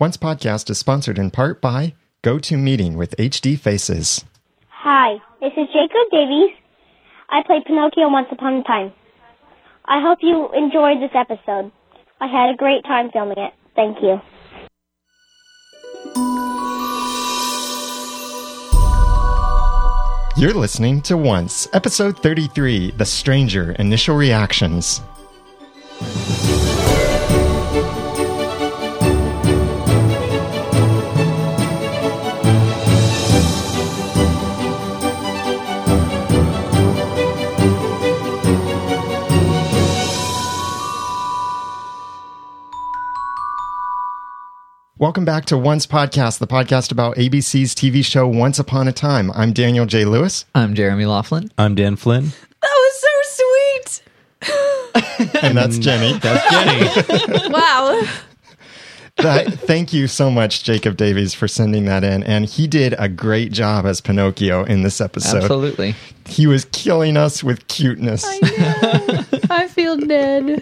Once podcast is sponsored in part by GoToMeeting with HD Faces. Hi, this is Jacob Davies. I played Pinocchio once upon a time. I hope you enjoyed this episode. I had a great time filming it. Thank you. You're listening to Once, episode 33 The Stranger Initial Reactions. Welcome back to Once Podcast, the podcast about ABC's TV show Once Upon a Time. I'm Daniel J. Lewis. I'm Jeremy Laughlin. I'm Dan Flynn. That was so sweet. And that's Jenny. That's Jenny. Wow. That- thank you so much, Jacob Davies, for sending that in. And he did a great job as Pinocchio in this episode. Absolutely. He was killing us with cuteness I feel dead.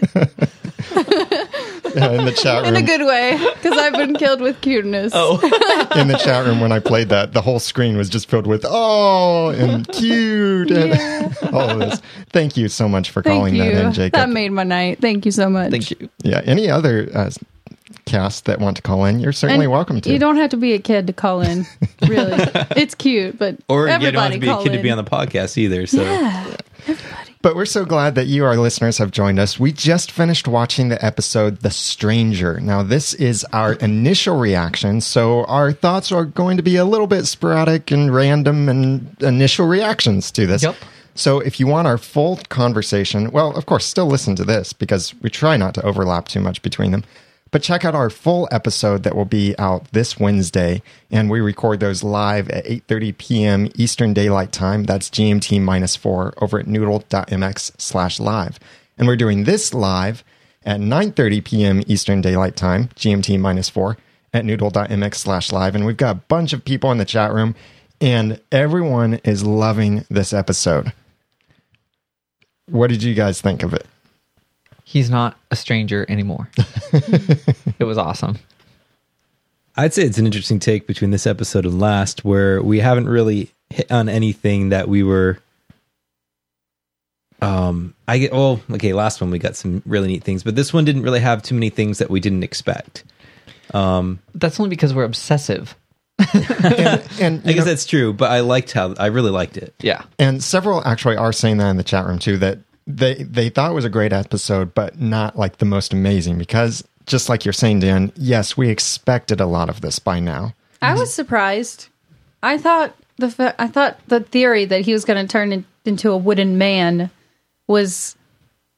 in the chat room. In a good way, because I've been killed with cuteness. Oh. in the chat room when I played that, the whole screen was just filled with oh and cute and all of this. Thank you so much for Thank calling you. that in, Jacob. That made my night. Thank you so much. Thank you. yeah. Any other uh, cast that want to call in, you're certainly And welcome to. You don't have to be a kid to call in. Really, it's cute, but Or you don't have to be a call kid to be on the podcast either. So Yeah. But we're so glad that you, our listeners, have joined us. We just finished watching the episode The Stranger. Now, this is our initial reaction, so our thoughts are going to be a little bit sporadic and random and initial reactions to this. Yep. So, if you want our full conversation, well, of course, still listen to this because we try not to overlap too much between them. But check out our full episode that will be out this Wednesday, and we record those live at 8:30 p.m. Eastern Daylight Time. That's GMT minus four over at noodle.mx slash live. And we're doing this live at 9:30 p.m. Eastern Daylight Time, GMT minus four at noodle.mx slash live. And we've got a bunch of people in the chat room, and everyone is loving this episode. What did you guys think of it? He's not a stranger anymore. it was awesome. I'd say it's an interesting take between this episode and last, where we haven't really hit on anything that we were. Um, I get. Oh, okay. Last one we got some really neat things, but this one didn't really have too many things that we didn't expect. Um, That's only because we're obsessive. And, and I guess know- that's true, but I liked how I really liked it. Yeah. And several actually are saying that in the chat room too that they they thought it was a great episode, but not like the most amazing because just like you're saying, Dan, yes, we expected a lot of this by now. I was surprised. I thought the fa- I thought the theory that he was going to turn in, into a wooden man was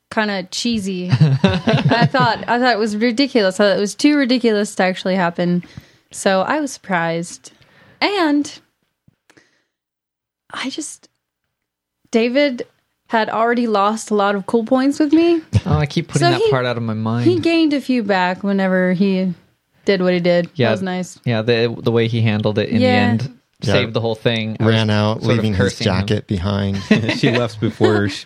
kind of cheesy. I thought I thought it was ridiculous. I thought it was too ridiculous to actually happen. So I was surprised, and I just David had already lost a lot of cool points with me. Oh, I keep putting So that he- part out of my mind. He gained a few back whenever he did what he did. yeah, that was nice. Yeah, the the way he handled it in Yeah. the end Yeah. saved the whole thing. I Ran out, leaving his cursing him. jacket behind. she left before. she-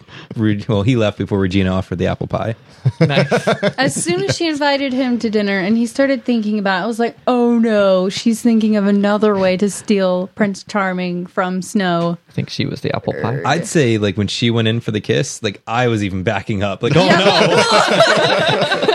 well, he left before Regina offered the apple pie. Nice. As soon as she invited him to dinner and he started thinking about it, I was like, oh no, she's thinking of another way to steal Prince Charming from Snow. I think she was the apple pie. I'd say like when she went in for the kiss, like I was even backing up. Like, oh Don't do it.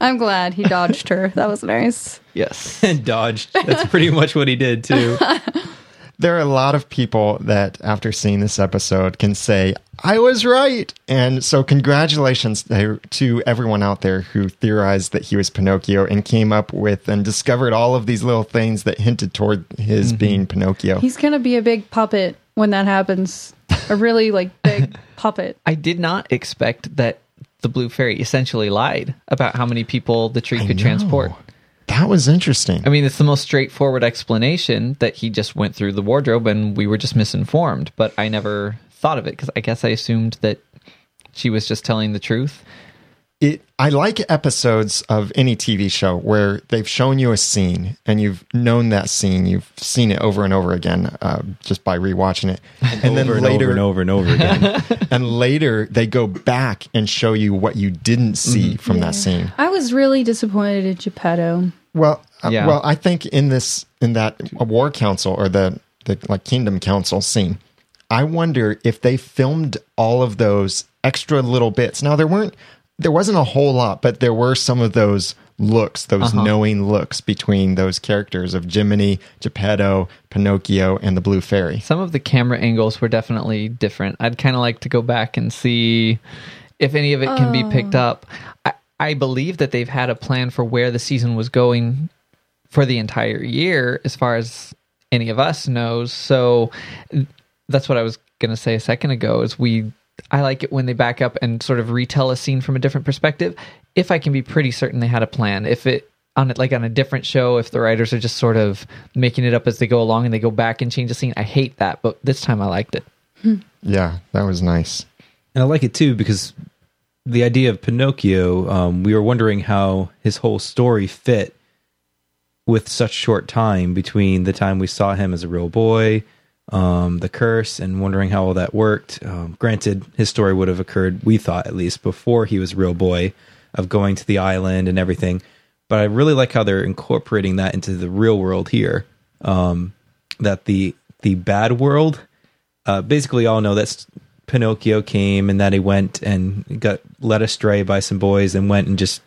I'm glad he dodged her. That was nice. yes. and dodged. That's pretty much what he did too. there are a lot of people that after seeing this episode can say, I was right. And so congratulations to to everyone out there who theorized that he was Pinocchio and came up with and discovered all of these little things that hinted toward his mm-hmm. being Pinocchio. He's going to be a big puppet when that happens. A really like big puppet. I did not expect that the blue fairy essentially lied about how many people the tree could know. transport. That was interesting. I mean, it's the most straightforward explanation that he just went through the wardrobe and we were just misinformed. But I never thought of it because I guess I assumed that she was just telling the truth. It I like episodes of any TV show where they've shown you a scene and you've known that scene, you've seen it over and over again uh, just by rewatching it, and then and over and over and over again. and later they go back and show you what you didn't see from that scene. I was really disappointed in Geppetto. Well, uh, Yeah. well, I think in this in that war council or the the like kingdom council scene, I wonder if they filmed all of those extra little bits. Now there weren't there wasn't a whole lot, but there were some of those looks, those uh-huh. knowing looks between those characters of Jiminy, Geppetto, Pinocchio, and the Blue Fairy. Some of the camera angles were definitely different. I'd kind of like to go back and see if any of it can be picked up. I, I believe that they've had a plan for where the season was going for the entire year, as far as any of us knows. So that's what I was going to say a second ago. Is we I like it when they back up and sort of retell a scene from a different perspective. If I can be pretty certain they had a plan. If it on it like on a different show, if the writers are just sort of making it up as they go along and they go back and change the scene, I hate that. But this time I liked it. Yeah, that was nice. And I like it too because the idea of Pinocchio, um, we were wondering how his whole story fit with such short time between the time we saw him as a real boy, um, the curse, and wondering how all that worked. Um, granted, his story would have occurred, we thought at least, before he was real boy, of going to the island and everything. But I really like how they're incorporating that into the real world here. Um, that the the bad world uh, basically all know that Pinocchio came and that he went and got led astray by some boys and went and just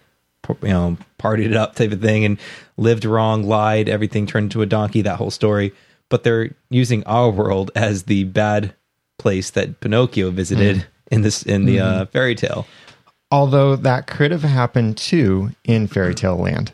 you know partied it up type of thing and lived wrong, lied, everything turned into a donkey. That whole story, but they're using our world as the bad place that Pinocchio visited in this in the uh, fairy tale. Although that could have happened too in Fairy Tale Land.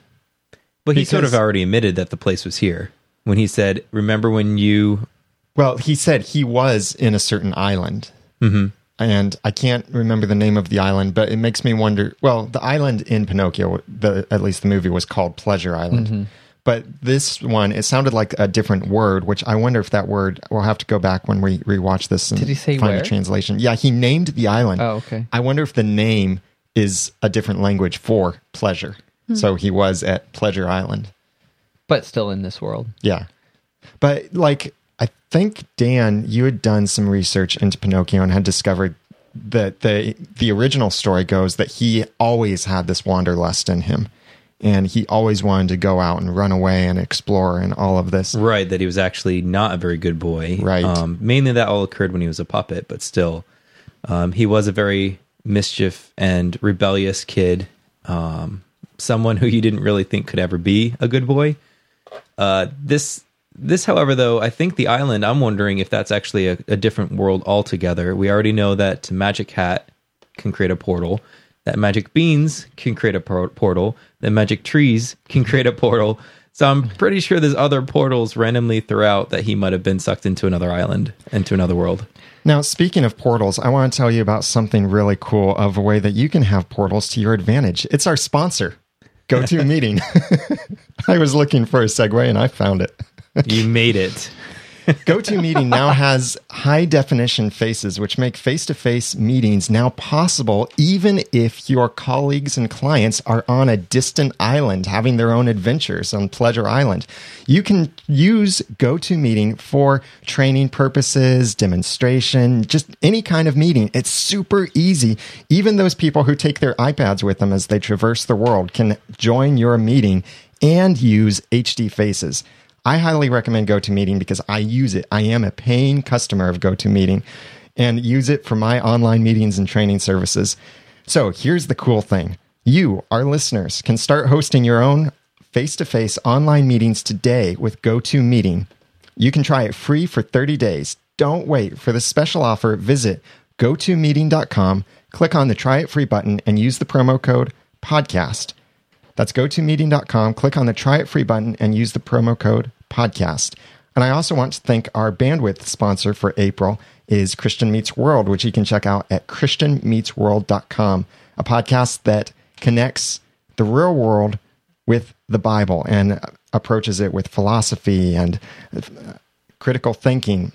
But he sort of already admitted that the place was here when he said, "Remember when you Well, he said he was in a certain island. Mm-hmm. And I can't remember the name of the island, but it makes me wonder. Well, the island in Pinocchio, the, at least the movie, was called Pleasure Island. But this one, it sounded like a different word, which I wonder if that word, we'll have to go back when we rewatch this and Did he say find where? the translation. Yeah, he named the island. Oh, okay. I wonder if the name is a different language for pleasure. Hmm. So he was at Pleasure Island. But still in this world. Yeah. But like I think Dan, you had done some research into Pinocchio and had discovered that the the original story goes that he always had this wanderlust in him. And he always wanted to go out and run away and explore and all of this. right that he was actually not a very good boy?" Right. Um, mainly that all occurred when he was a puppet, but still, um, he was a very mischief and rebellious kid. Um, someone who you didn't really think could ever be a good boy. Uh, this this, however, though, I think the island. I'm wondering if that's actually a, a different world altogether. We already know that Magic Hat can create a portal. That Magic Beans can create a portal. That Magic Trees can mm-hmm. create a portal. So I'm pretty sure there's other portals randomly throughout that he might have been sucked into another island, into another world. Now, speaking of portals, I want to tell you about something really cool of a way that you can have portals to your advantage. It's our sponsor, GoToMeeting. I was looking for a segue and I found it. You made it. GoToMeeting now has high definition faces, which make face to face meetings now possible, even if your colleagues and clients are on a distant island having their own adventures on Pleasure Island. You can use GoToMeeting for training purposes, demonstration, just any kind of meeting. It's super easy. Even those people who take their iPads with them as they traverse the world can join your meeting and use HD faces. I highly recommend GoToMeeting because I use it. I am a paying customer of GoToMeeting and use it for my online meetings and training services. So here's the cool thing you, our listeners, can start hosting your own face to face online meetings today with GoToMeeting. You can try it free for 30 days. Don't wait for the special offer. Visit gotomeeting.com, click on the try it free button, and use the promo code podcast. That's gotomeeting.com. Click on the try it free button and use the promo code podcast. And I also want to thank our bandwidth sponsor for April is Christian Meets World, which you can check out at christianmeetsworld.com, a podcast that connects the real world with the Bible and approaches it with philosophy and uh, critical thinking.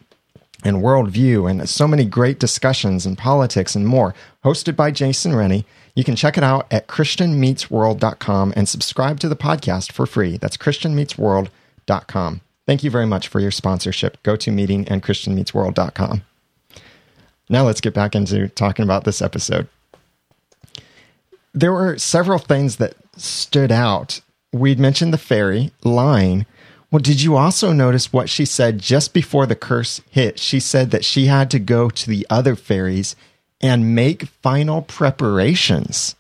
and worldview and so many great discussions and politics and more, hosted by Jason Rennie. You can check it out at christianmeetsworld.com and subscribe to the podcast for free. That's christianmeetsworld.com. Thank you very much for your sponsorship. Go to meeting and christianmeetsworld.com. Now let's get back into talking about this episode. There were several things that stood out. We'd mentioned the fairy line. Well, did you also notice what she said just before the curse hit? She said that she had to go to the other fairies and make final preparations.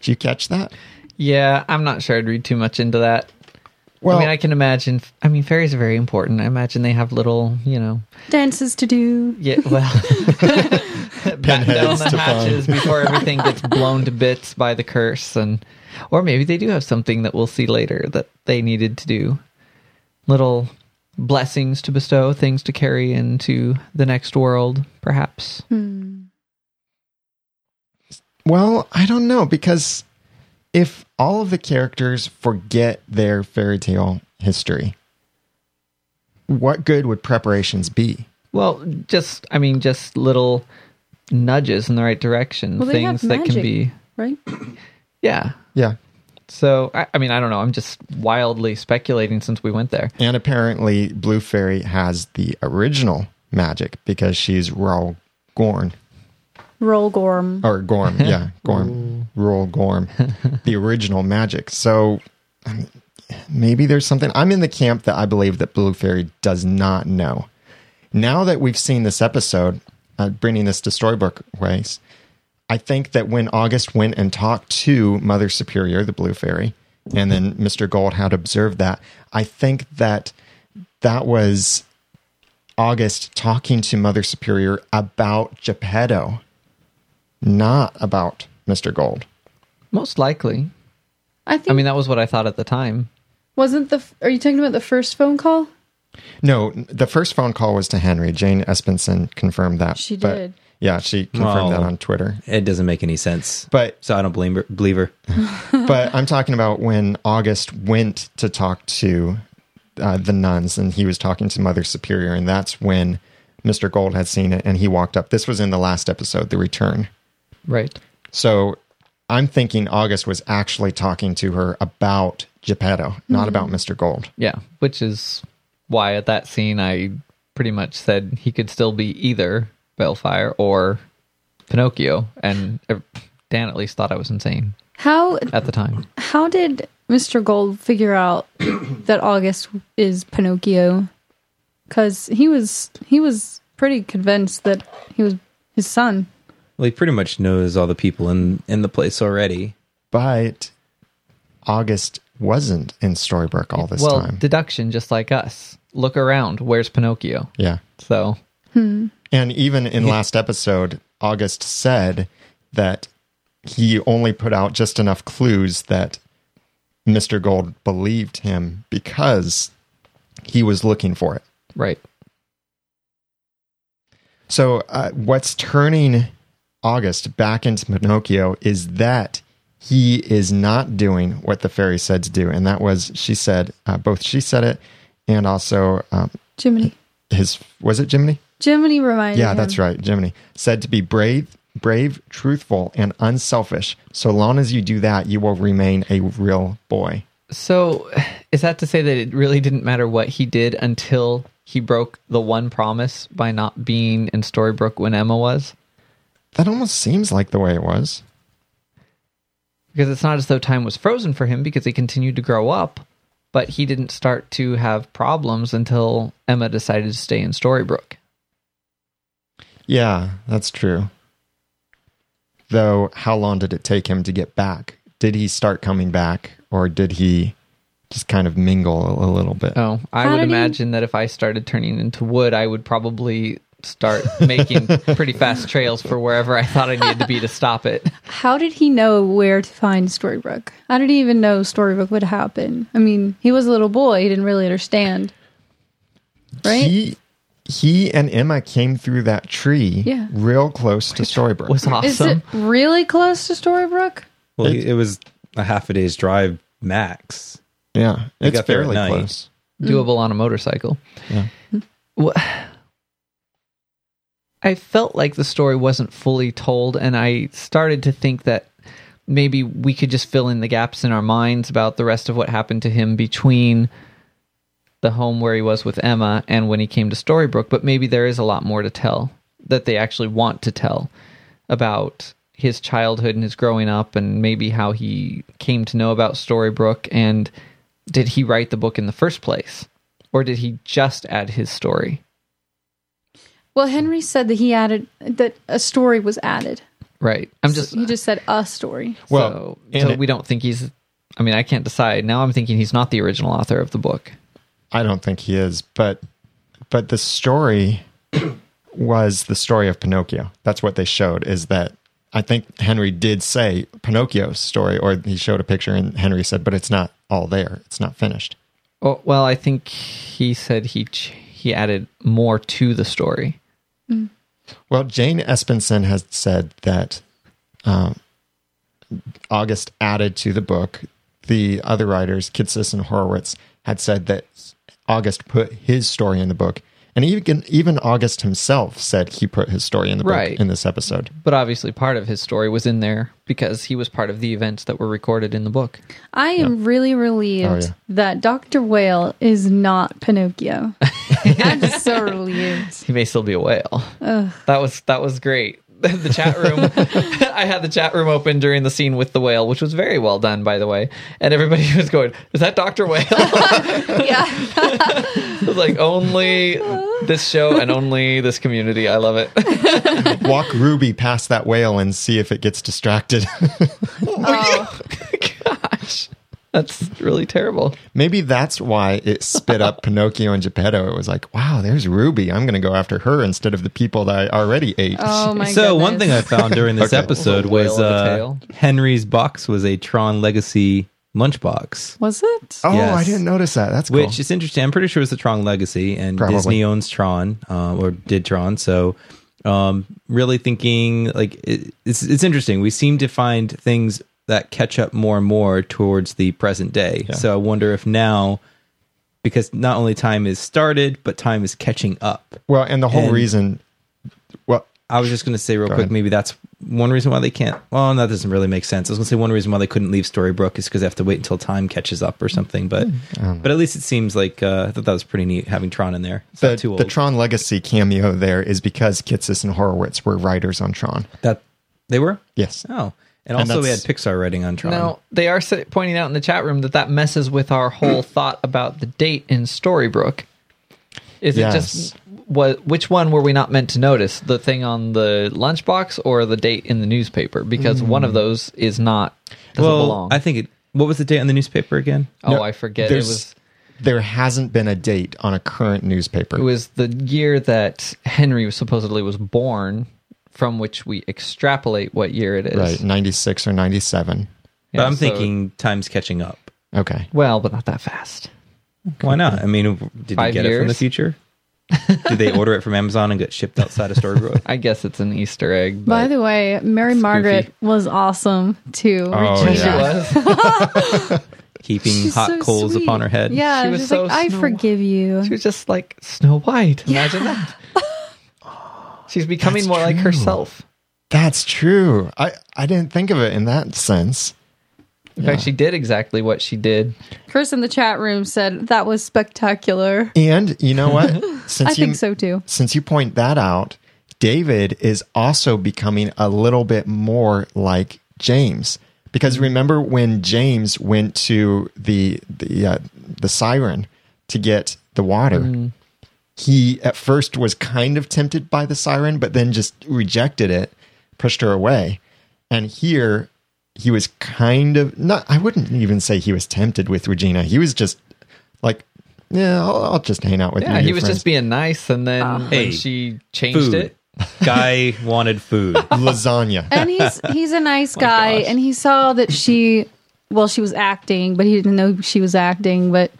Did you catch that? Yeah, I'm not sure I'd read too much into that. Well, I mean, I can imagine. I mean, fairies are very important. I imagine they have little, you know, Dances to do. yeah, well, batten down Pinheads the to hatches before everything gets blown to bits by the curse, and or maybe they do have something that we'll see later that they needed to do. Little blessings to bestow, things to carry into the next world, perhaps. Hmm. Well, I don't know because if all of the characters forget their fairy tale history, what good would preparations be? Well, just I mean, just little nudges in the right direction, Well, they have things that can be, Right? yeah. Yeah. So I, I mean, I don't know. I'm just wildly speculating since we went there. And apparently, Blue Fairy has the original magic because she's Raul Gorn. Roll Gorm. Or Gorm, yeah. Gorm. Reul Ghorm. the original magic. So maybe there's something. I'm in the camp that I believe that Blue Fairy does not know. Now that we've seen this episode, uh, bringing this to storybook ways, I think that when August went and talked to Mother Superior, the Blue Fairy, and then Mr. Gold had observed that, I think that that was August talking to Mother Superior about Geppetto, not about Mr. Gold. Most likely. I think. I mean, that was what I thought at the time. wasn't the? Are you talking about the first phone call? No, the first phone call was to Henry. Jane Espenson confirmed that. She but- did. Yeah, she confirmed that Well- on Twitter. It doesn't make any sense. But So I don't blame her. Believe her. but I'm talking about when August went to talk to uh, the nuns, and he was talking to Mother Superior, and that's when Mr. Gold had seen it, and he walked up. This was in the last episode, the return. Right. So I'm thinking August was actually talking to her about Geppetto, not about Mr. Gold. Yeah. Which is why at that scene I pretty much said he could still be either Bellfire or Pinocchio, and uh, Dan at least thought I was insane How at the time. how did Mr. Gold figure out that August is Pinocchio? Because he was he was pretty convinced that he was his son. Well, he pretty much knows all the people in in the place already. But August wasn't in Storybrooke all this well, time. deduction, just like us. Look around. Where's Pinocchio? yeah. So And even in last episode, August said that he only put out just enough clues that Mr. Gold believed him because he was looking for it. right. So, uh, what's turning August back into Pinocchio is that he is not doing what the fairy said to do. And that was, she said, uh, both she said it and also um, Jiminy. his, was it Jiminy? Jiminy reminded Yeah, him. that's right. Jiminy said to be brave, brave, truthful, and unselfish. So long as you do that, you will remain a real boy. So, is that to say that it really didn't matter what he did until he broke the one promise by not being in Storybrooke when Emma was? That almost seems like the way it was. Because it's not as though time was frozen for him because he continued to grow up, but he didn't start to have problems until Emma decided to stay in Storybrooke. Yeah, that's true. Though, how long did it take him to get back? Did he start coming back, or did he just kind of mingle a, a little bit? Oh, I How would did he- imagine that if I started turning into wood, I would probably start making pretty fast trails for wherever I thought I needed to be to stop it. How did he know where to find Storybrooke? How did he even know Storybrooke would happen? I mean, he was a little boy; he didn't really understand, right? He he and Emma came through that tree Yeah. real close to Storybrooke. was awesome. Is it really close to Storybrooke? Well, it, it was a half a day's drive max. yeah, He it's got there at fairly night. close. Mm-hmm. doable on a motorcycle. Yeah. What, I felt like the story wasn't fully told, and I started to think that maybe we could just fill in the gaps in our minds about the rest of what happened to him between the home where he was with Emma and when he came to Storybrooke. But maybe there is a lot more to tell that they actually want to tell about his childhood and his growing up, and maybe how he came to know about Storybrooke. And did he write the book in the first place, or did he just add his story? Well, Henry said that he added that a story was added. Right. I'm just he just said a story. Well, so, so we don't think he's. I mean, I can't decide. Now I'm thinking he's not the original author of the book. I don't think he is, but but the story was the story of Pinocchio. That's what they showed. Is that I think Henry did say Pinocchio's story, or he showed a picture, and Henry said, "But it's not all there. It's not finished." Oh, well, I think he said he ch- he added more to the story. Well, Jane Espenson has said that um, August added to the book. The other writers, Kitsis and Horowitz, had said that August put his story in the book, and even even August himself said he put his story in the book Right. in this episode. But obviously, part of his story was in there because he was part of the events that were recorded in the book. I am really oh, relieved Oh, yeah. that Dr. Whale is not Pinocchio. I'm so relieved. He may still be a whale. That was that was great. The chat room, I had the chat room open during the scene with the whale, which was very well done, by the way. And everybody was going, "Is that Doctor Whale?" yeah. It was like only this show and only this community. I love it. Walk Ruby past that whale and see if it gets distracted. Gosh, that's really terrible. Maybe that's why it spit up Pinocchio and Geppetto. It was like, wow, there's Ruby. I'm going to go after her instead of the people that I already ate. Oh my so goodness. one thing I found during this Okay. episode Whale was of a uh, tail. Henry's box was a Tron Legacy lunchbox. was it? oh, yes. I didn't notice that. That's cool. Which is interesting. I'm pretty sure it's the Tron Legacy, and Probably. Disney owns Tron uh, or did Tron. So, um, really thinking like it, it's it's interesting. We seem to find things that catch up more and more towards the present day. Yeah. So I wonder if now, because not only time is started, but time is catching up. well, and the whole And- reason, well, I was just going to say real quick, ahead. maybe that's one reason why they can't. Well, that doesn't really make sense. I was going to say one reason why they couldn't leave Storybrooke is because they have to wait until time catches up or something. But Hmm. but at least it seems like uh, I thought that was pretty neat having Tron in there. It's the, not too old. the Tron Legacy cameo there is because Kitsis and Horowitz were writers on Tron. that they were. Yes. Oh, and And also we had Pixar writing on Tron. Now they are pointing out in the chat room that that messes with our whole hmm. thought about the date in Storybrooke. Is Yes. it just what? Which one were we not meant to notice? The thing on the lunchbox or the date in the newspaper? Because one of hmm. those is not doesn't well, belong. I think it. What was the date on the newspaper again? oh, No, I forget. It was There hasn't been a date on a current newspaper. it was the year that Henry was supposedly was born, from which we extrapolate what year it is. right, 96 or 97. but I'm so- thinking time's catching up. Okay. Well, but not that fast. Why not? I mean, did Five you get it from the future? did they order it from Amazon and get shipped outside of Storybrooke? I guess it's an Easter egg. But By the way, Mary Margaret was awesome too. Oh, Regina. she yeah. was. Keeping She's hot so coals sweet. upon her head. Yeah, She she was was so like, I Snow- forgive you. She was just like Snow White. Imagine that. She's becoming That's more like herself. That's true. I, I didn't think of it in that sense. In fact, she did exactly what she did. Chris in the chat room said that was spectacular. And you know what? Since I you, think so too. Since you point that out, David is also becoming a little bit more like James. Because remember when James went to the the uh, the siren to get the water, he at first was kind of tempted by the siren, but then just rejected it, pushed her away. And here he was kind of not. I wouldn't even say he was tempted with Regina. He was just like, yeah, I'll, I'll just hang out with you. Yeah, he was friends." just being nice, and then ah. Hey, when she changed Food. it, Guy wanted food. lasagna. And he's he's a nice oh guy, gosh. and he saw that she, well, she was acting, but he didn't know she was acting. But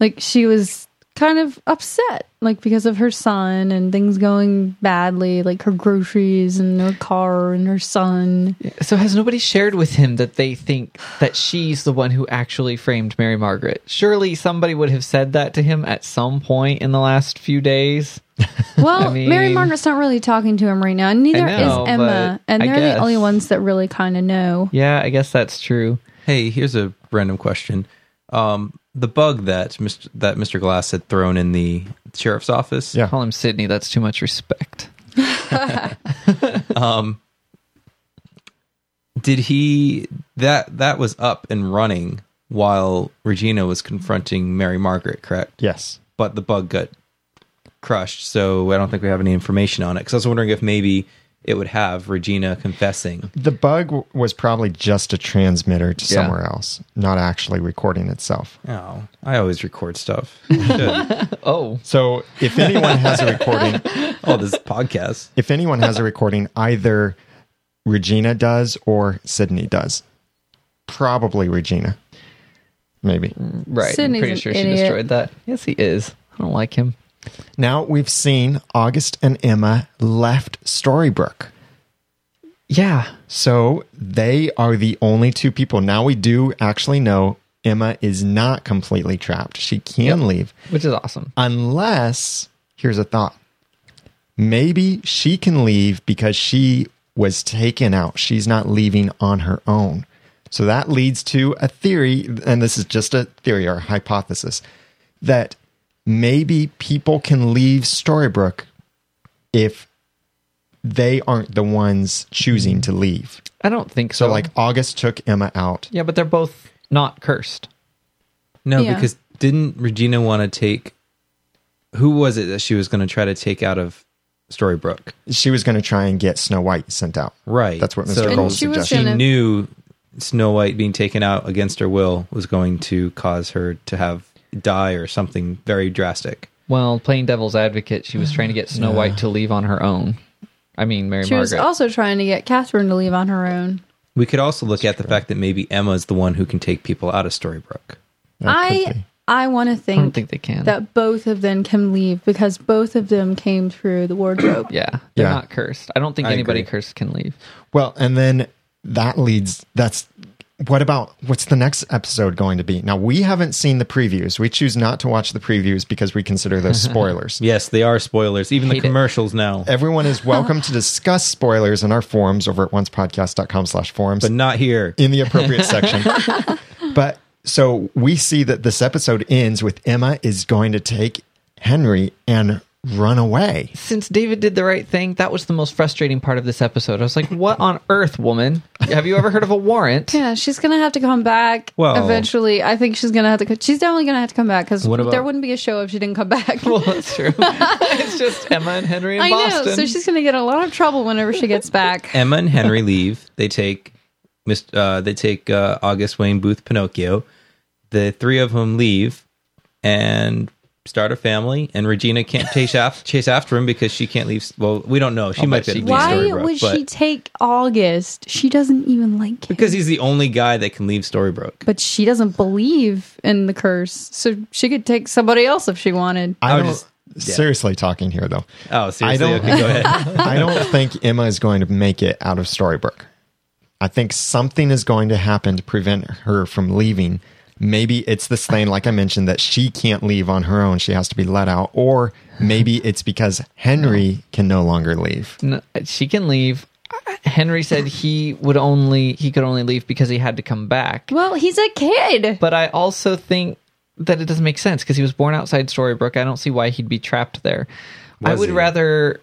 like she was kind of upset, like because of her son and things going badly, like her groceries and her car and her son. So has nobody shared with him that they think that she's the one who actually framed Mary Margaret? Surely somebody would have said that to him at some point in the last few days. Well, I mean- Mary Margaret's not really talking to him right now, and neither know, is Emma, and they're the only ones that really kind of know. Yeah, I guess that's true. Hey, here's a random question. Um, the bug that Mr. that Mr. Glass had thrown in the sheriff's office. Yeah. Call him Sidney. That's too much respect. Um, did he that that was up and running while Regina was confronting Mary Margaret, correct? Yes. But the bug got crushed, so I don't think we have any information on it. Because I was wondering if maybe it would have Regina confessing. The bug w- was probably just a transmitter to Yeah. somewhere else, not actually recording itself. Oh, I always record stuff. Oh, So if anyone has a recording, oh, this podcast. if anyone has a recording, either Regina does or Sidney does. Probably Regina. Maybe. Mm, right. Sidney's I'm pretty an sure she idiot. destroyed that. Yes, he is. I don't like him. Now we've seen August and Emma left Storybrooke. Yeah. So they are the only two people. Now we do actually know Emma is not completely trapped. She can Yep. leave. Which is awesome. unless here's a thought maybe she can leave because she was taken out she's not leaving on her own so that leads to a theory and this is just a theory or a hypothesis that maybe people can leave storybrooke if they aren't the ones choosing to leave I don't think so. so like august took emma out yeah, but they're both not cursed. No, Yeah. because didn't Regina want to take? Who was it that she was going to try to take out of Storybrooke? she was going to try and get snow white sent out Right. that's what mr So- cole And she was suggested She gonna- knew Snow White being taken out against her will was going to cause her to have die or something very drastic. Well, playing devil's advocate, she was trying to get Snow White to leave on her own. I mean, Mary She was also trying to get Catherine to leave on her own. We could also look at the fact that maybe Emma's the one who can take people out of Storybrooke. That I. I want to I think, don't think they can. that both of them can leave because both of them came through the wardrobe. yeah, they're Yeah. not cursed. I don't think I anybody agree. cursed can leave. Well, and then that leads. That's what about what's the next episode going to be? Now we haven't seen the previews. We choose not to watch the previews because we consider those spoilers. Yes, they are spoilers. Even the Hate it. commercials now, Everyone is welcome to discuss spoilers in our forums over at oncepodcast.com slash forums but not here. in the appropriate section. But so we see that this episode ends with Emma is going to take Henry and run away. Since David did the right thing, that was the most frustrating part of this episode. I was like, "What on earth, woman? Have you ever heard of a warrant?" Yeah, she's gonna have to come back. Well- eventually, I think she's gonna have to. co- She's definitely gonna have to come back because there wouldn't be a show if she didn't come back. Well, that's true. it's just Emma and Henry in I Boston. know, so she's gonna get a lot of trouble whenever she gets back. Emma and Henry leave. They take Miss. Uh, they take uh, August Wayne Booth Pinocchio. The three of them leave and start a family. And Regina can't chase after, chase after him because she can't leave. Well, we don't know. She I'll might be she able to can. leave Why would but she take August? She doesn't even like him. because he's the only guy that can leave Storybrooke. but she doesn't believe in the curse, so she could take somebody else if she wanted. I would don't, just- yeah. seriously talking here though. Oh, seriously? don't- Okay, go ahead. I don't think Emma is going to make it out of Storybrooke. I think something is going to happen to prevent her from leaving. Maybe it's this thing, like I mentioned, that she can't leave on her own. She has to be let out. Or maybe it's because Henry can no longer leave. No, she can leave. Henry said he would only he could only leave because he had to come back. Well, he's a kid. But I also think that it doesn't make sense because he was born outside Storybrooke. I don't see why he'd be trapped there. I would he? rather,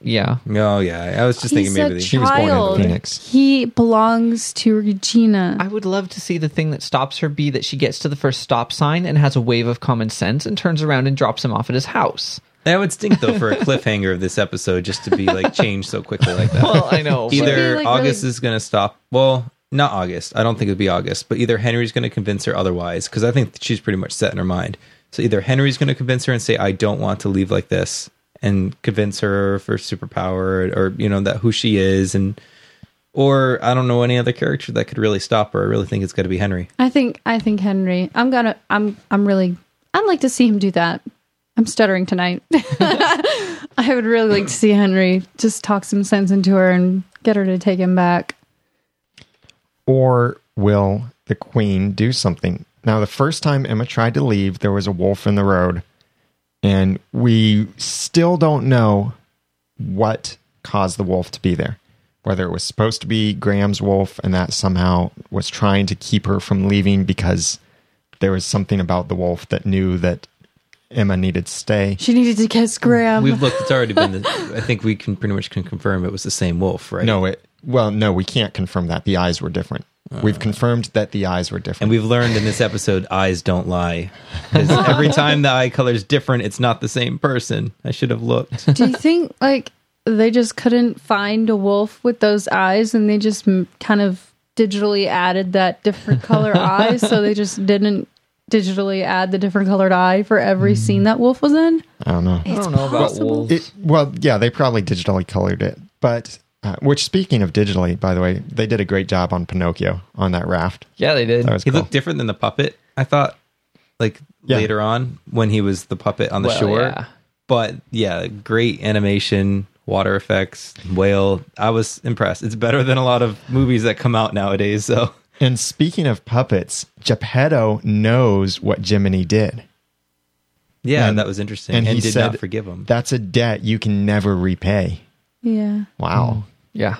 yeah. Oh, yeah. I was just thinking He's maybe a they, She was born in child. Phoenix. He belongs to Regina. I would love to see the thing that stops her be that she gets to the first stop sign and has a wave of common sense and turns around and drops him off at his house. that would stink though for a cliffhanger of this episode just to be like changed so quickly like that. Well, I know. but- either like, August really- is going to stop. Well, not August. I don't think it'd be August, but either Henry's going to convince her otherwise because I think she's pretty much set in her mind. So either Henry's going to convince her and say, "I don't want to leave like this," and convince her for superpower or you know that who she is, and or I don't know any other character that could really stop her. I really think it's got to be Henry. I think I think Henry. I'm gonna I'm I'm really I'd like to see him do that I'm stuttering tonight. I would really like to see Henry just talk some sense into her and get her to take him back. Or will the queen do something? Now, the first time Emma tried to leave, there was a wolf in the road, and we still don't know what caused the wolf to be there. Whether it was supposed to be Graham's wolf and that somehow was trying to keep her from leaving because there was something about the wolf that knew that Emma needed to stay. She needed to kiss Graham. We've looked. It's already been. The, I think we can pretty much can confirm it was the same wolf, right? No, it well, no, we can't confirm that. The eyes were different. We've confirmed that the eyes were different. And we've learned in this episode, eyes don't lie. 'Cause every time the eye color is different, it's not the same person. I should have looked. Do you think like they just couldn't find a wolf with those eyes and they just m- kind of digitally added that different color eye so they just didn't digitally add the different colored eye for every hmm. scene that wolf was in? I don't know. I don't know about wolves. It, well, yeah, they probably digitally colored it, but uh, which, speaking of digitally, by the way, they did a great job on Pinocchio on that raft. yeah, they did. That He cool. looked different than the puppet. I thought, like Yeah. later on when he was the puppet on the Well, shore. yeah. But yeah, great animation, water effects, whale. I was impressed. It's better than a lot of movies that come out nowadays. So And speaking of puppets, Geppetto knows what Jiminy did. yeah, And- that was interesting. and And, he did said not forgive him. That's a debt you can never repay. Yeah. Wow. Yeah,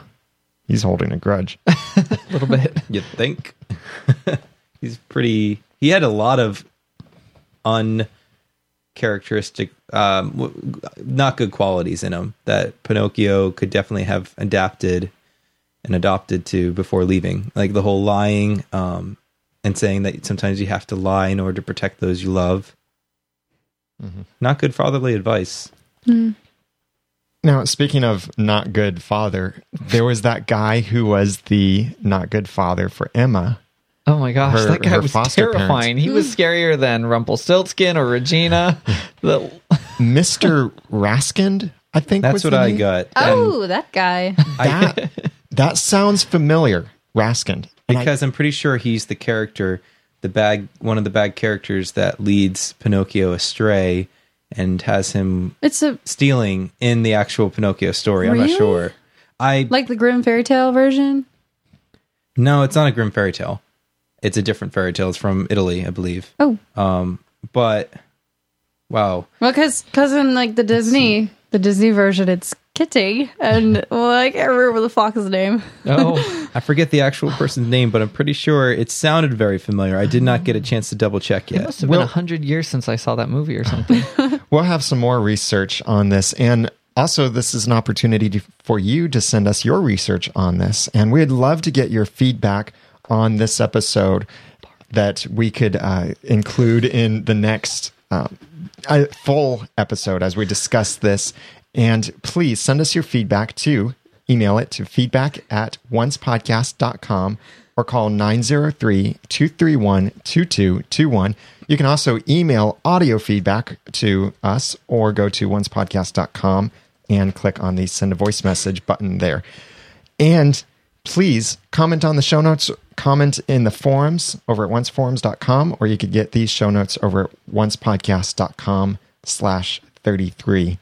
He's holding a grudge. a little bit. You think? He's pretty. He had a lot of uncharacteristic, um, w- not good qualities in him that Pinocchio could definitely have adapted and adopted to before leaving. Like the whole lying um, and saying that sometimes you have to lie in order to protect those you love. Not good fatherly advice. Now, speaking of not good father, there was that guy who was the not good father for Emma. Oh my gosh, Her- that guy was foster terrifying. He was scarier than Rumpelstiltskin or Regina. the, Mr. Raskind, I think That's was what the I name. got. Oh, that guy. That, that sounds familiar. Raskind. And I- because I'm pretty sure he's the character, the bad one of the bad characters that leads Pinocchio astray and has him It's a stealing in the actual Pinocchio story. I'm not sure. I like the Grimm fairy tale version. no, it's not a grim fairy tale. It's a different fairy tale. It's from Italy, I believe. Oh, Um, but wow, well, because because in like the Disney, the Disney version, it's Kitty, and well, I can't remember the fox's name. oh, I forget the actual person's name, but I'm pretty sure it sounded very familiar. I did not get a chance to double check yet. it yet. must have Well- been a hundred years since I saw that movie or something. We'll have some more research on this. And also, this is an opportunity to, for you to send us your research on this. And we'd love to get your feedback on this episode that we could uh, include in the next uh, full episode as we discuss this. And please send us your feedback to email it to feedback at oncepodcast.com or call 903 231 2221. You can also email audio feedback to us or go to oncepodcast.com and click on the send a voice message button there. And please comment on the show notes, comment in the forums over at onceforums.com, or you could get these show notes over at oncepodcast.com slash 33.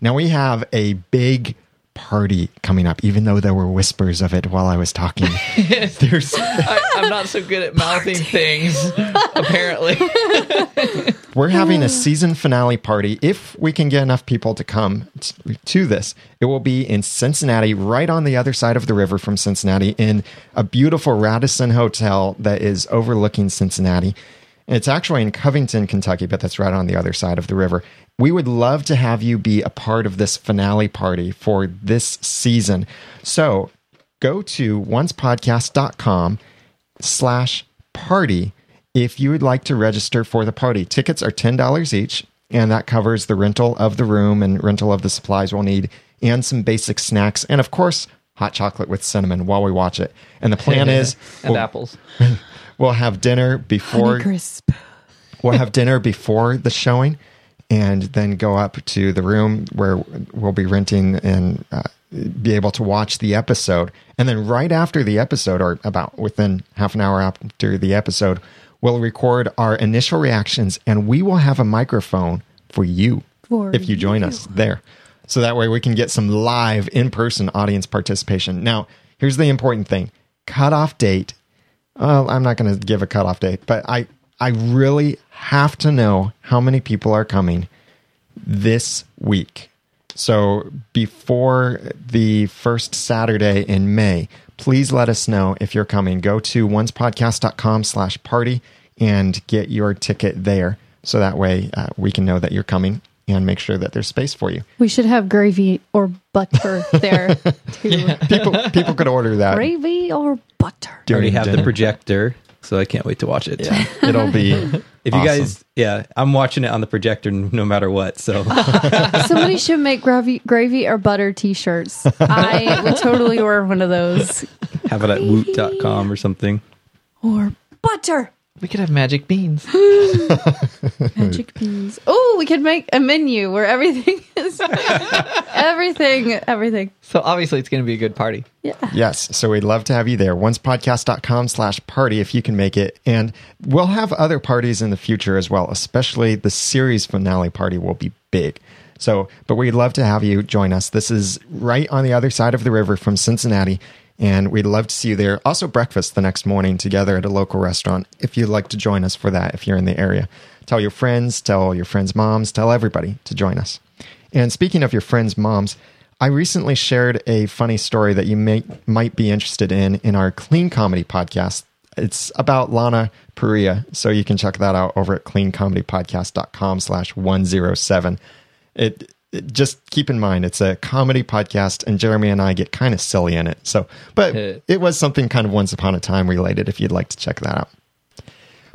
Now we have a big party coming up, even though there were whispers of it while I was talking. There's I, I'm not so good at mouthing things, apparently. we're having a season finale party. If we can get enough people to come t- to this, it will be in Cincinnati, right on the other side of the river from Cincinnati, in a beautiful Radisson hotel that is overlooking Cincinnati. It's actually in Covington, Kentucky, but that's right on the other side of the river. We would love to have you be a part of this finale party for this season. So go to oncepodcast.com slash party if you would like to register for the party. Tickets are $10 each, and that covers the rental of the room and rental of the supplies we'll need, and some basic snacks, and of course, hot chocolate with cinnamon while we watch it. And the plan is and we'll, apples. we'll have dinner before Crisp. we'll have dinner before the showing and then go up to the room where we'll be renting and uh, be able to watch the episode and then right after the episode or about within half an hour after the episode we'll record our initial reactions and we will have a microphone for you For if you join us there. So that way we can get some live in person audience participation. Now, here's the important thing cutoff date. I'm not going to give a cutoff date, but I, I really have to know how many people are coming this week. So before the first Saturday in May, please let us know if you're coming. Go to oncepodcast.com slash party and get your ticket there. So that way uh, we can know that you're coming and make sure that there's space for you. We should have gravy or butter there too. People people could order that. Gravy or butter. I already during have the projector, so I can't wait to watch it. Yeah, it'll be. If you guys, yeah, I'm watching it on the projector no matter what. So Somebody should make gravy, gravy or butter T-shirts. I would totally wear one of those. have it at woot.com or something. Or butter. We could have magic beans. Magic beans. Oh, we could make a menu where everything is everything, everything. So obviously it's going to be a good party. Yeah. Yes. So we'd love to have you there. Oncepodcast.com slash party if you can make it. And we'll have other parties in the future as well, especially the series finale party will be big. So, but we'd love to have you join us. This is right on the other side of the river from Cincinnati. And we'd love to see you there. Also, breakfast the next morning together at a local restaurant if you'd like to join us for that, if you're in the area. Tell your friends, tell your friends' moms, tell everybody to join us. And speaking of your friends' moms, I recently shared a funny story that you may might be interested in in our Clean Comedy podcast. It's about Lana Parrilla, so you can check that out over at cleancomedypodcast.com slash 107. It, just keep in mind it's a comedy podcast and Jeremy and I get kind of silly in it. So, but it was something kind of once upon a time related if you'd like to check that out.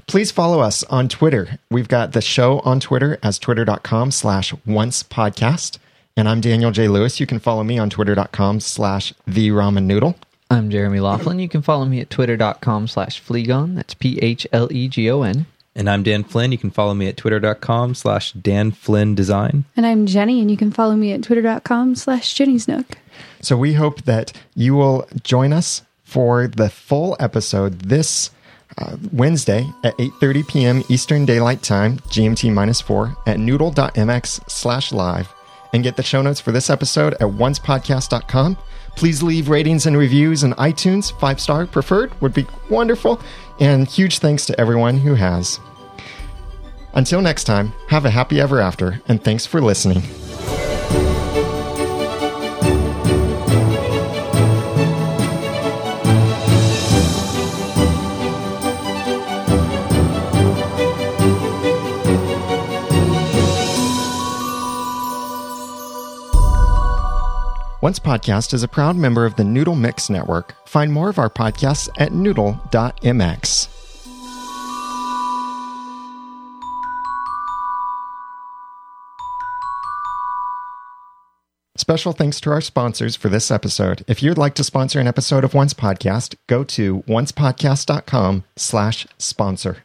Please follow us on Twitter. We've got the show on Twitter as twitter.com slash once podcast. And I'm Daniel J. Lewis. You can follow me on twitter.com slash the ramen noodle. I'm Jeremy Laughlin. You can follow me at twitter.com slash Phlegon. That's P H L E G O N. And I'm Dan Flynn. You can follow me at twitter.com slash Dan Flynn Design. And I'm Jenny, and you can follow me at twitter.com slash Jenny's Nook. So we hope that you will join us for the full episode this uh, Wednesday at 8.30 p.m. Eastern Daylight Time, GMT minus 4, at noodle.mx slash live. And get the show notes for this episode at oncepodcast.com. Please leave ratings and reviews in iTunes. Five star preferred would be wonderful. And huge thanks to everyone who has. Until next time, have a happy ever after, and thanks for listening. Once Podcast is a proud member of the Noodle Mix Network. Find more of our podcasts at noodle.mx. Special thanks to our sponsors for this episode. If you'd like to sponsor an episode of Once Podcast, go to oncepodcast.com slash sponsor.